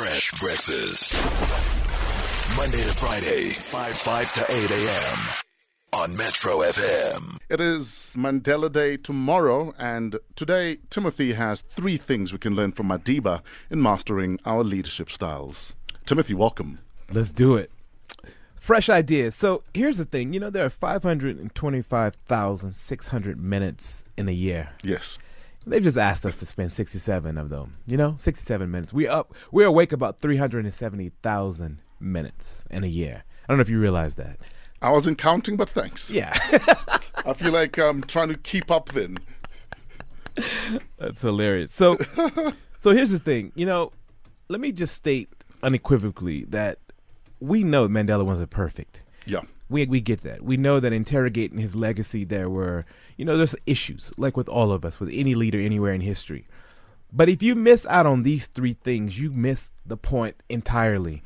Fresh breakfast. Monday to Friday, 5 5 to 8 a.m. on Metro FM. It is Mandela Day tomorrow, and today Timothy has three things we can learn from Madiba in mastering our leadership styles. Timothy, welcome. Let's do it. Fresh ideas. So here's the thing. You know, there are 525,600 minutes in a year. Yes. They've just asked us to spend 67 of them. You know, 67 minutes. We up. We're awake about 370,000 minutes in a year. I don't know if you realize that. I wasn't counting, but thanks. Yeah, I feel like I'm trying to keep up then. that's hilarious. So, so here's the thing. You know, let me just state unequivocally that we know Mandela wasn't perfect. Yeah. We we get that. We know that interrogating his legacy, there were you know there's issues like with all of us, with any leader anywhere in history. But if you miss out on these three things, you miss the point entirely.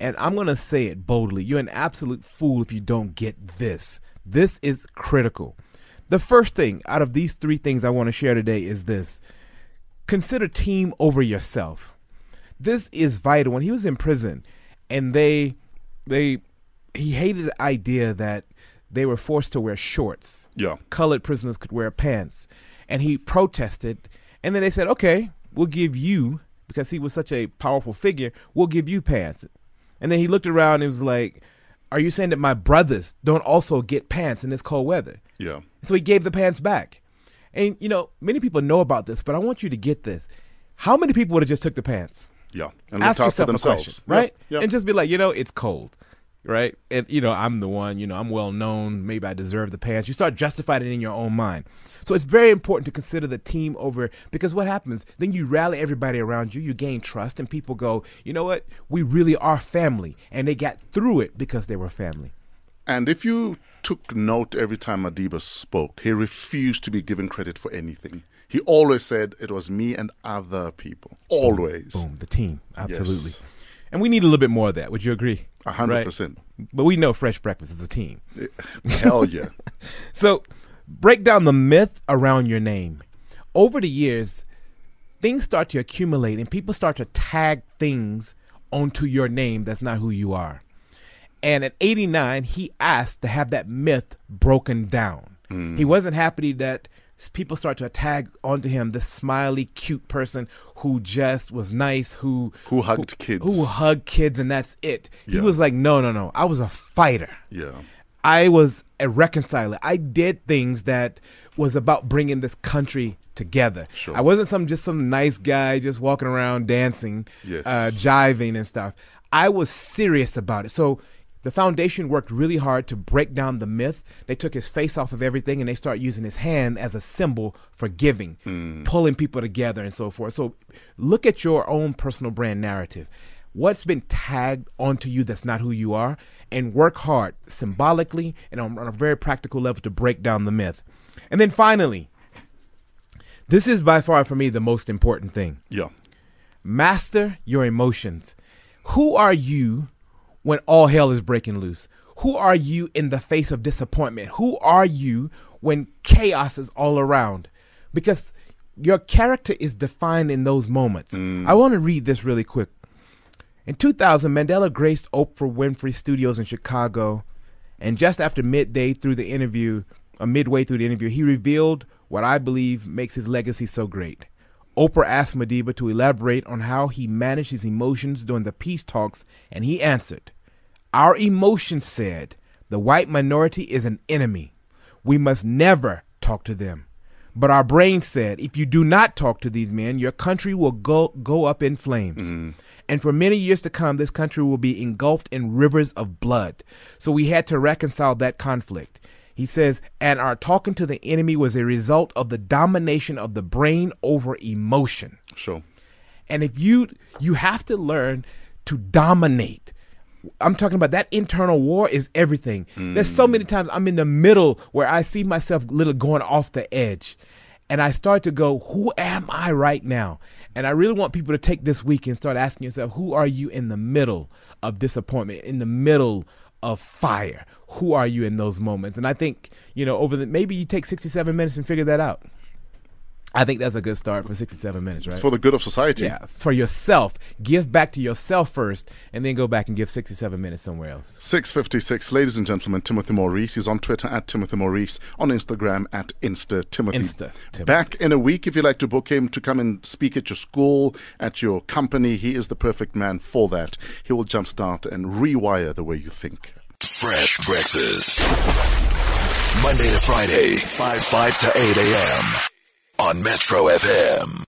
And I'm gonna say it boldly: you're an absolute fool if you don't get this. This is critical. The first thing out of these three things I want to share today is this: consider team over yourself. This is vital. When he was in prison, and they they he hated the idea that they were forced to wear shorts. Yeah. Colored prisoners could wear pants. And he protested. And then they said, okay, we'll give you, because he was such a powerful figure, we'll give you pants. And then he looked around and was like, are you saying that my brothers don't also get pants in this cold weather? Yeah. So he gave the pants back. And, you know, many people know about this, but I want you to get this. How many people would have just took the pants? Yeah. And ask looked out for yourself a question, right? Yeah. And just be like, you know, it's cold, right? And you know, I'm the one. You know, I'm well known. Maybe I deserve the pants. You start justifying it in your own mind. So it's very important to consider the team over because what happens? Then you rally everybody around you. You gain trust, and people go, you know what? We really are family, and they got through it because they were family. And if you took note every time Madiba spoke, he refused to be given credit for anything. He always said it was me and other people. Always. Boom, the team, absolutely. Yes. And we need a little bit more of that. Would you agree? A hundred percent. But we know Fresh Breakfast is a team. Hell yeah. So, break down the myth around your name. Over the years, things start to accumulate and people start to tag things onto your name that's not who you are. And at 89, he asked to have that myth broken down. Hmm. He wasn't happy that people start to tag onto him this smiley, cute person who just was nice, who Who hugged kids. who hugged kids, and that's it. He was like, no, no, no. I was a fighter. Yeah. I was a reconciler. I did things that was about bringing this country together. Sure. I wasn't some just some nice guy just walking around dancing, Yes. uh, jiving and stuff. I was serious about it. So the foundation worked really hard to break down the myth. They took his face off of everything and they start using his hand as a symbol for giving, hmm. pulling people together and so forth. So look at your own personal brand narrative. What's been tagged onto you that's not who you are, and work hard symbolically and on, on a very practical level to break down the myth. And then finally, this is by far for me the most important thing Yeah. master your emotions. Who are you when all hell is breaking loose? Who are you in the face of disappointment? Who are you when chaos is all around? Because your character is defined in those moments. Mm. I want to read this really quick. In 2000, Mandela graced Oprah Winfrey Studios in Chicago, and just after midday through the interview, or midway through the interview, he revealed what I believe makes his legacy so great. Oprah asked Madiba to elaborate on how he managed his emotions during the peace talks, and he answered, Our emotions said, the white minority is an enemy. We must never talk to them. But our brain said, if you do not talk to these men, your country will go, go up in flames. Mm. And for many years to come, this country will be engulfed in rivers of blood. So we had to reconcile that conflict. He says, and our talking to the enemy was a result of the domination of the brain over emotion. Sure. And if you you have to learn to dominate. I'm talking about that internal war is everything. There's so many mm. times I'm in the middle where I see myself little going off the edge. And I start to go, who am I right now? And I really want people to take this week and start asking yourself, who are you in the middle of disappointment, in the middle of fire? Who are you in those moments? And I think, you know, over the maybe you take 67 minutes and figure that out. I think that's a good start for 67 minutes, right? It's for the good of society. yeah, it's for yourself. Give back to yourself first, and then go back and give 67 minutes somewhere else. 656, ladies and gentlemen, Timothy Maurice. He's on Twitter at Timothy Maurice, on Instagram at Insta Timothy. Insta Timothy. Back in a week, if you'd like to book him to come and speak at your school, at your company, he is the perfect man for that. He will jumpstart and rewire the way you think. Fresh breakfast. Monday to Friday, 5 5 to 8 a.m. on Metro FM.